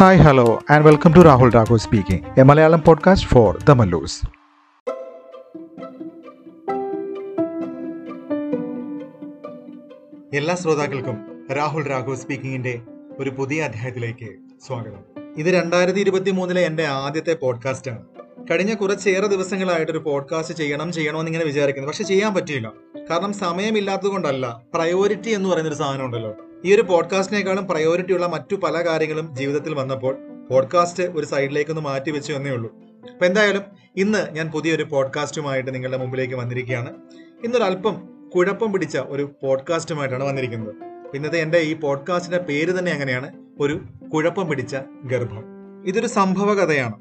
Hi, hello and welcome to Rahul Raghu speaking a Malayalam podcast for the Mallus എല്ലാ ശ്രോതാക്കൾക്കും രാഹുൽ രാഘു സ്പീക്കിങ്ങിന്റെ ഒരു പുതിയ അധ്യായത്തിലേക്ക് സ്വാഗതം. ഇത് രണ്ടായിരത്തി ഇരുപത്തി മൂന്നിലെ എന്റെ ആദ്യത്തെ പോഡ്കാസ്റ്റ് ആണ്. കഴിഞ്ഞ കുറച്ചേറെ ദിവസങ്ങളായിട്ട് ഒരു പോഡ്കാസ്റ്റ് ചെയ്യണം ചെയ്യണമെന്ന് ഇങ്ങനെ വിചാരിക്കുന്നു. പക്ഷെ ചെയ്യാൻ പറ്റിയില്ല. കാരണം സമയമില്ലാത്തത് കൊണ്ടല്ല പ്രയോറിറ്റി എന്ന് പറയുന്ന ഒരു സാധനം ഉണ്ടല്ലോ. ഈ ഒരു പോഡ്കാസ്റ്റിനേക്കാളും പ്രയോറിറ്റി ഉള്ള മറ്റു പല കാര്യങ്ങളും ജീവിതത്തിൽ വന്നപ്പോൾ പോഡ്കാസ്റ്റ് ഒരു സൈഡിലേക്ക് ഒന്ന് മാറ്റി വെച്ചു എന്നേ ഉള്ളൂ. അപ്പൊ എന്തായാലും ഇന്ന് ഞാൻ പുതിയൊരു പോഡ്കാസ്റ്റുമായിട്ട് നിങ്ങളുടെ മുമ്പിലേക്ക് വന്നിരിക്കുകയാണ്. ഇന്നൊരു അല്പം കുഴപ്പം പിടിച്ച ഒരു പോഡ്കാസ്റ്റുമായിട്ടാണ് വന്നിരിക്കുന്നത്. ഇന്നത്തെ എന്റെ ഈ പോഡ്കാസ്റ്റിന്റെ പേര് തന്നെ അങ്ങനെയാണ് ഒരു കുഴപ്പം പിടിച്ച ഗർഭം. ഇതൊരു സംഭവ കഥയാണ്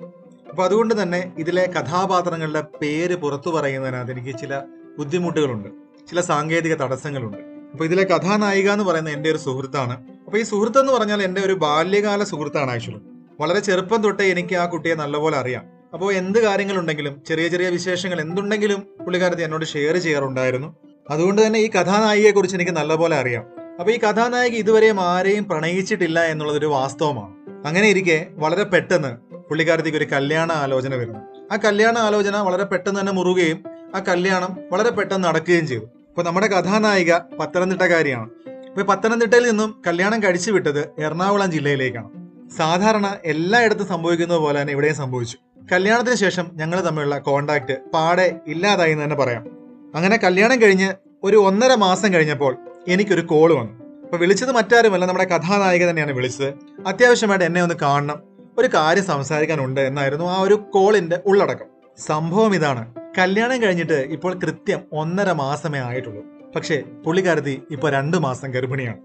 അപ്പൊ അതുകൊണ്ട് തന്നെ ഇതിലെ കഥാപാത്രങ്ങളുടെ പേര് പുറത്തു പറയുന്നതിനകത്ത് എനിക്ക് ചില ബുദ്ധിമുട്ടുകളുണ്ട്. ചില സാങ്കേതിക തടസ്സങ്ങളുണ്ട്. അപ്പൊ ഇതിലെ കഥാനായിക എന്ന് പറയുന്ന എന്റെ ഒരു സുഹൃത്താണ്. അപ്പൊ ഈ സുഹൃത്ത് എന്ന് പറഞ്ഞാൽ എന്റെ ഒരു ബാല്യകാല സുഹൃത്താണ് ആക്ച്വലി. വളരെ ചെറുപ്പം തൊട്ടേ എനിക്ക് ആ കുട്ടിയെ നല്ലപോലെ അറിയാം. അപ്പോൾ എന്ത് കാര്യങ്ങളുണ്ടെങ്കിലും ചെറിയ ചെറിയ വിശേഷങ്ങൾ എന്തുണ്ടെങ്കിലും പുള്ളിക്കാരത്തി എന്നോട് ഷെയർ ചെയ്യാറുണ്ടായിരുന്നു. അതുകൊണ്ട് തന്നെ ഈ കഥാനായികയെ കുറിച്ച് എനിക്ക് നല്ലപോലെ അറിയാം. അപ്പൊ ഈ കഥാനായിക ഇതുവരെയും ആരെയും പ്രണയിച്ചിട്ടില്ല എന്നുള്ളത് ഒരു വാസ്തവമാണ്. അങ്ങനെ ഇരിക്കെ വളരെ പെട്ടെന്ന് പുള്ളിക്കാരത്തിക്ക് ഒരു കല്യാണ ആലോചന വരുന്നു. ആ കല്യാണ ആലോചന വളരെ പെട്ടെന്ന് തന്നെ മുറുകയും ആ കല്യാണം വളരെ പെട്ടെന്ന് നടക്കുകയും ചെയ്തു. അപ്പൊ നമ്മുടെ കഥാനായിക പത്തനംതിട്ടക്കാരിയാണ്. അപ്പൊ പത്തനംതിട്ടയിൽ നിന്നും കല്യാണം കഴിച്ചു വിട്ടത് എറണാകുളം ജില്ലയിലേക്കാണ്. സാധാരണ എല്ലായിടത്തും സംഭവിക്കുന്നത് പോലെ തന്നെ ഇവിടെയും സംഭവിച്ചു. കല്യാണത്തിന് ശേഷം ഞങ്ങൾ തമ്മിലുള്ള കോണ്ടാക്ട് പാടെ ഇല്ലാതായി എന്ന് തന്നെ പറയാം. അങ്ങനെ കല്യാണം കഴിഞ്ഞ് ഒരു ഒന്നര മാസം കഴിഞ്ഞപ്പോൾ എനിക്കൊരു കോൾ വന്നു. അപ്പൊ വിളിച്ചത് മറ്റാരുമല്ല നമ്മുടെ കഥാനായിക തന്നെയാണ് വിളിച്ചത്. അത്യാവശ്യമായിട്ട് എന്നെ ഒന്ന് കാണണം ഒരു കാര്യം സംസാരിക്കാനുണ്ട് എന്നായിരുന്നു ആ ഒരു കോളിന്റെ ഉള്ളടക്കം. സംഭവം ഇതാണ്. കല്യാണം കഴിഞ്ഞിട്ട് ഇപ്പോൾ കൃത്യം ഒന്നര മാസമേ ആയിട്ടുള്ളൂ. പക്ഷേ പുള്ളിക്കാരത്തി ഇപ്പൊ രണ്ടു മാസം ഗർഭിണിയാണ്.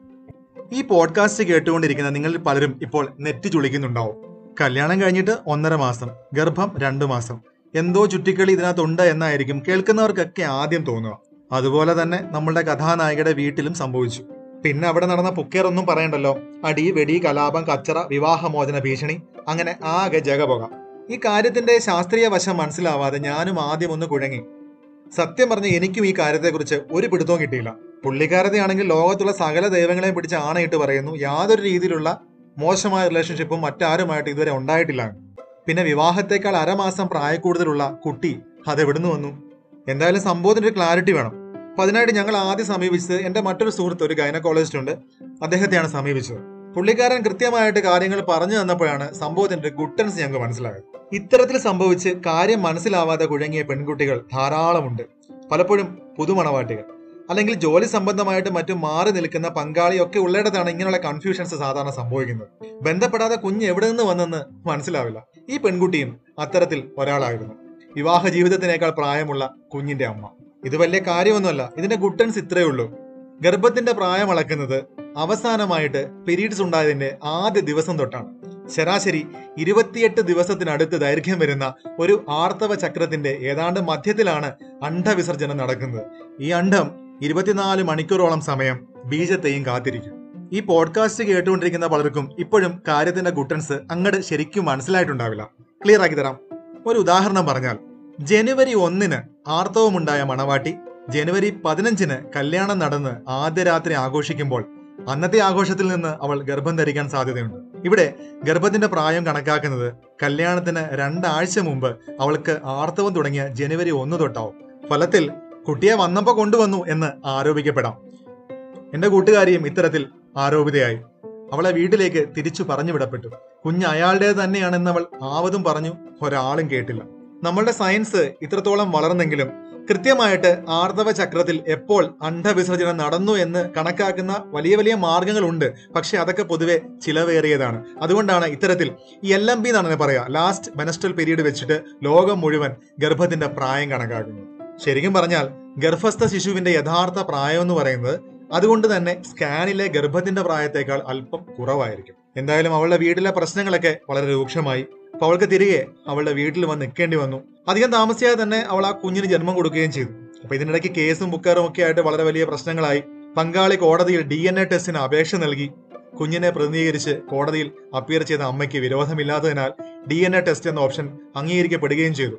ഈ പോഡ്കാസ്റ്റ് കേട്ടുകൊണ്ടിരിക്കുന്ന നിങ്ങളിൽ പലരും ഇപ്പോൾ നെറ്റ് ചുളിക്കുന്നുണ്ടാവും. കല്യാണം കഴിഞ്ഞിട്ട് ഒന്നര മാസം ഗർഭം രണ്ടു മാസം. എന്തോ ചുറ്റിക്കളി ഇതിനകത്തുണ്ട് എന്നായിരിക്കും കേൾക്കുന്നവർക്കൊക്കെ ആദ്യം തോന്നുക. അതുപോലെ തന്നെ നമ്മളുടെ കഥാനായികയുടെ വീട്ടിലും സംഭവിച്ചു. പിന്നെ അവിടെ നടന്ന പുക്കേറൊന്നും പറയണ്ടല്ലോ. അടി വെടി കലാപം കച്ചറ വിവാഹമോചന ഭീഷണി അങ്ങനെ ആകെ ജഗപുക. ഈ കാര്യത്തിന്റെ ശാസ്ത്രീയ വശം മനസ്സിലാവാതെ ഞാനും ആദ്യം ഒന്ന് കുഴങ്ങി. സത്യം പറഞ്ഞ എനിക്കും ഈ കാര്യത്തെക്കുറിച്ച് ഒരു പിടുത്തവും കിട്ടിയില്ല. പുള്ളിക്കാരതയാണെങ്കിൽ ലോകത്തുള്ള സകല ദൈവങ്ങളെയും പിടിച്ച് ആണയിട്ട് പറയുന്നു. യാതൊരു രീതിയിലുള്ള മോശമായ റിലേഷൻഷിപ്പും മറ്റാരുമായിട്ട് ഇതുവരെ ഉണ്ടായിട്ടില്ല. പിന്നെ വിവാഹത്തെക്കാൾ അരമാസം പ്രായക്കൂടുതലുള്ള കുട്ടി അത് എവിടുന്ന് വന്നു? എന്തായാലും സംഭവത്തിന്റെ ഒരു ക്ലാരിറ്റി വേണം. അപ്പൊ അതിനായിട്ട് ഞങ്ങൾ ആദ്യം സമീപിച്ചത് എന്റെ മറ്റൊരു സുഹൃത്ത് ഒരു ഗൈനക്കോളജിസ്റ്റ് ഉണ്ട്. അദ്ദേഹത്തെയാണ് സമീപിച്ചത്. പുള്ളിക്കാരൻ കൃത്യമായിട്ട് കാര്യങ്ങൾ പറഞ്ഞു തന്നപ്പോഴാണ് സംഭവത്തിന്റെ ഗുട്ടൻസ് ഞങ്ങൾക്ക് മനസ്സിലായത്. ഇത്തരത്തിൽ സംഭവിച്ച് കാര്യം മനസ്സിലാവാതെ കുഴങ്ങിയ പെൺകുട്ടികൾ ധാരാളമുണ്ട്. പലപ്പോഴും പുതുമണവാട്ടികൾ. അല്ലെങ്കിൽ ജോലി സംബന്ധമായിട്ട് മറ്റും മാറി നിൽക്കുന്ന പങ്കാളിയൊക്കെ ഉള്ളിടത്താണ് ഇങ്ങനെയുള്ള കൺഫ്യൂഷൻസ് സാധാരണ സംഭവിക്കുന്നത്. ബന്ധപ്പെടാതെ കുഞ്ഞ് എവിടെ നിന്ന് വന്നെന്ന് മനസ്സിലാവില്ല. ഈ പെൺകുട്ടിയും അത്തരത്തിൽ ഒരാളായിരുന്നു. വിവാഹ ജീവിതത്തിനേക്കാൾ പ്രായമുള്ള കുഞ്ഞിന്റെ അമ്മ. ഇത് വലിയ കാര്യമൊന്നുമല്ല. ഇതിന്റെ ഗുട്ടൻസ് ഇത്രയേ ഉള്ളൂ. ഗർഭത്തിന്റെ പ്രായം അളക്കുന്നത് അവസാനമായിട്ട് പീരീഡ്സ് ഉണ്ടായതിന്റെ ആദ്യ ദിവസം തൊട്ടാണ്. ശരാശരി ഇരുപത്തിയെട്ട് ദിവസത്തിനടുത്ത് ദൈർഘ്യം വരുന്ന ഒരു ആർത്തവ ചക്രത്തിന്റെ ഏതാണ്ട് മധ്യത്തിലാണ് അണ്ഡവിസർജനം നടക്കുന്നത്. ഈ അണ്ഡം ഇരുപത്തിനാല് മണിക്കൂറോളം സമയം ബീജത്തെയും കാത്തിരിക്കും. ഈ പോഡ്കാസ്റ്റ് കേട്ടുകൊണ്ടിരിക്കുന്ന പലർക്കും ഇപ്പോഴും കാര്യത്തിന്റെ ഗുട്ടൻസ് അങ്ങോട്ട് ശരിക്കും മനസ്സിലായിട്ടുണ്ടാവില്ല. ക്ലിയർ ആക്കി തരാം. ഒരു ഉദാഹരണം പറഞ്ഞാൽ ജനുവരി ഒന്നിന് ആർത്തവമുണ്ടായ മണവാട്ടി ജനുവരി പതിനഞ്ചിന് കല്യാണം നടന്ന് ആദ്യ രാത്രി ആഘോഷിക്കുമ്പോൾ അന്നത്തെ ആഘോഷത്തിൽ നിന്ന് അവൾ ഗർഭം ധരിക്കാൻ സാധ്യതയുണ്ട്. ഇവിടെ ഗർഭത്തിന്റെ പ്രായം കണക്കാക്കുന്നത് കല്യാണത്തിന് രണ്ടാഴ്ച മുമ്പ് അവൾക്ക് ആർത്തവം തുടങ്ങിയ ജനുവരി ഒന്ന് തൊട്ടാവും. ഫലത്തിൽ കുട്ടിയെ വന്നപ്പോ കൊണ്ടുവന്നു എന്ന് ആരോപിക്കപ്പെടാം. എന്റെ കൂട്ടുകാരിയും ഇത്തരത്തിൽ ആരോപിതയായി. അവളെ വീട്ടിലേക്ക് തിരിച്ചു പറഞ്ഞു വിടപ്പെട്ടു. കുഞ്ഞ് അയാളുടെ തന്നെയാണെന്ന് അവൾ ആവതും പറഞ്ഞു ഒരാളും കേട്ടില്ല. നമ്മളുടെ സയൻസ് ഇത്രത്തോളം വളർന്നെങ്കിലും കൃത്യമായിട്ട് ആർദവ ചക്രത്തിൽ എപ്പോൾ അണ്ഡവിസർജനം നടന്നു എന്ന് കണക്കാക്കുന്ന വലിയ വലിയ മാർഗങ്ങളുണ്ട്. പക്ഷെ അതൊക്കെ പൊതുവെ ചിലവേറിയതാണ്. അതുകൊണ്ടാണ് ഇത്തരത്തിൽ ഈ എൽ എം ബി എന്നാണ് പറയാ ലാസ്റ്റ് മെനസ്ട്രൽ പീരീഡ് വെച്ചിട്ട് ലോകം മുഴുവൻ ഗർഭത്തിന്റെ പ്രായം കണക്കാക്കുന്നു. ശരിക്കും പറഞ്ഞാൽ ഗർഭസ്ഥ ശിശുവിന്റെ യഥാർത്ഥ പ്രായം എന്ന് പറയുന്നത് അതുകൊണ്ട് തന്നെ സ്കാനിലെ ഗർഭത്തിന്റെ പ്രായത്തേക്കാൾ അല്പം കുറവായിരിക്കും. എന്തായാലും അവളുടെ വീട്ടിലെ പ്രശ്നങ്ങളൊക്കെ വളരെ രൂക്ഷമായി അവൾക്ക് തിരികെ അവളുടെ വീട്ടിൽ വന്ന് നിൽക്കേണ്ടി വന്നു. അധികം താമസിയാതെ തന്നെ അവൾ ആ കുഞ്ഞിന് ജന്മം കൊടുക്കുകയും ചെയ്തു. അപ്പൊ ഇതിനിടയ്ക്ക് കേസും ബുക്കാറും ഒക്കെ ആയിട്ട് വളരെ വലിയ പ്രശ്നങ്ങളായി. പങ്കാളി കോടതിയിൽ ഡി എൻ എ ടെസ്റ്റിന് അപേക്ഷ നൽകി. കുഞ്ഞിനെ പ്രതിനിധീകരിച്ച് കോടതിയിൽ അപ്പിയർ ചെയ്ത അമ്മയ്ക്ക് വിരോധമില്ലാത്തതിനാൽ ഡി എൻ എ ടെസ്റ്റ് എന്ന ഓപ്ഷൻ അംഗീകരിക്കപ്പെടുകയും ചെയ്തു.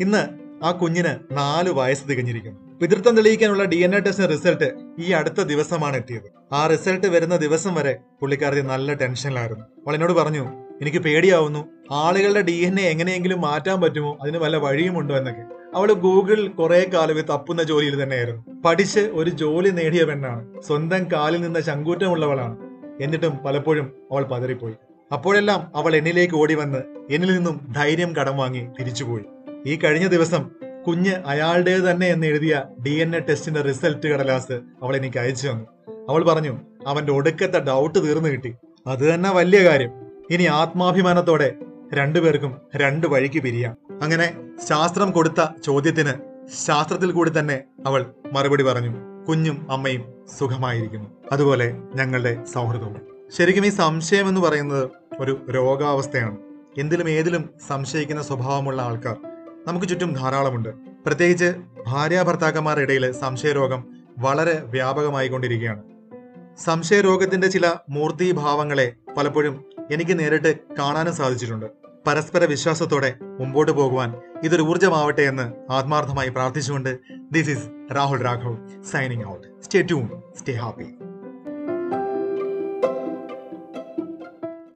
ഇന്ന് ആ കുഞ്ഞിന് നാല് വയസ്സ് തികഞ്ഞിരിക്കുന്നു. പിതൃത്വം തെളിയിക്കാനുള്ള ഡി എൻ എ ടെസ്റ്റിന്റെ റിസൾട്ട് ഈ അടുത്ത ദിവസമാണ് എത്തിയത്. ആ റിസൾട്ട് വരുന്ന ദിവസം വരെ പുള്ളിക്കാരത്തി നല്ല ടെൻഷനിലായിരുന്നു. അവൾ എന്നോട് പറഞ്ഞു എനിക്ക് പേടിയാവുന്നു. ആളുകളുടെ ഡി എൻ എ എങ്ങനെയെങ്കിലും മാറ്റാൻ പറ്റുമോ? അതിന് വല്ല വഴിയുമുണ്ടോ എന്നൊക്കെ. അവൾ ഗൂഗിളിൽ കുറെ കാലം തപ്പുന്ന ജോലിയിൽ തന്നെയായിരുന്നു. പഠിച്ച് ഒരു ജോലി നേടിയ പെണ്ണാണ്. സ്വന്തം കാലിൽ നിന്ന് ശങ്കൂറ്റമുള്ളവളാണ്. എന്നിട്ടും പലപ്പോഴും അവൾ പതറിപ്പോയി. അപ്പോഴെല്ലാം അവൾ എന്നിലേക്ക് ഓടി വന്ന് എന്നിൽ നിന്നും ധൈര്യം കടം വാങ്ങി തിരിച്ചുപോയി. ഈ കഴിഞ്ഞ ദിവസം കുഞ്ഞ് അയാളുടേത് തന്നെ എന്ന് എഴുതിയ ഡി എൻ എ ടെസ്റ്റിന്റെ റിസൾട്ട് കടലാസ് അവൾ എനിക്ക് അയച്ചു തന്നു. അവൾ പറഞ്ഞു അവന്റെ ഒടുക്കത്തെ ഡൗട്ട് തീർന്നു കിട്ടി. അത് തന്നെ വലിയ കാര്യം. ഇനി ആത്മാഭിമാനത്തോടെ രണ്ടുപേർക്കും രണ്ട് വഴിക്ക് പിരിയാം. അങ്ങനെ ശാസ്ത്രം കൊടുത്ത ചോദ്യത്തിന് ശാസ്ത്രത്തിൽ കൂടി തന്നെ അവൾ മറുപടി പറഞ്ഞു. കുഞ്ഞും അമ്മയും സുഖമായിരിക്കുന്നു. അതുപോലെ ഞങ്ങളുടെ സൗഹൃദവും. ശരിക്കും ഈ സംശയം എന്ന് പറയുന്നത് ഒരു രോഗാവസ്ഥയാണ്. എന്തിലും ഏതിലും സംശയിക്കുന്ന സ്വഭാവമുള്ള ആൾക്കാർ നമുക്ക് ചുറ്റും ധാരാളമുണ്ട്. പ്രത്യേകിച്ച് ഭാര്യ ഭർത്താക്കന്മാരുടെ ഇടയിൽ സംശയരോഗം വളരെ വ്യാപകമായി കൊണ്ടിരിക്കുകയാണ് സംശയരോഗത്തിന്റെ ചില മൂർത്തീഭാവങ്ങളെ പലപ്പോഴും എനിക്ക് നേരിട്ട് കാണാനും സാധിച്ചിട്ടുണ്ട്. പരസ്പര വിശ്വാസത്തോടെ മുമ്പോട്ട് പോകുവാൻ ഇതൊരു ഊർജമാവട്ടെ എന്ന് ആത്മാർത്ഥമായി പ്രാർത്ഥിച്ചുകൊണ്ട് this is Rahul Raghav signing out stay tune stay happy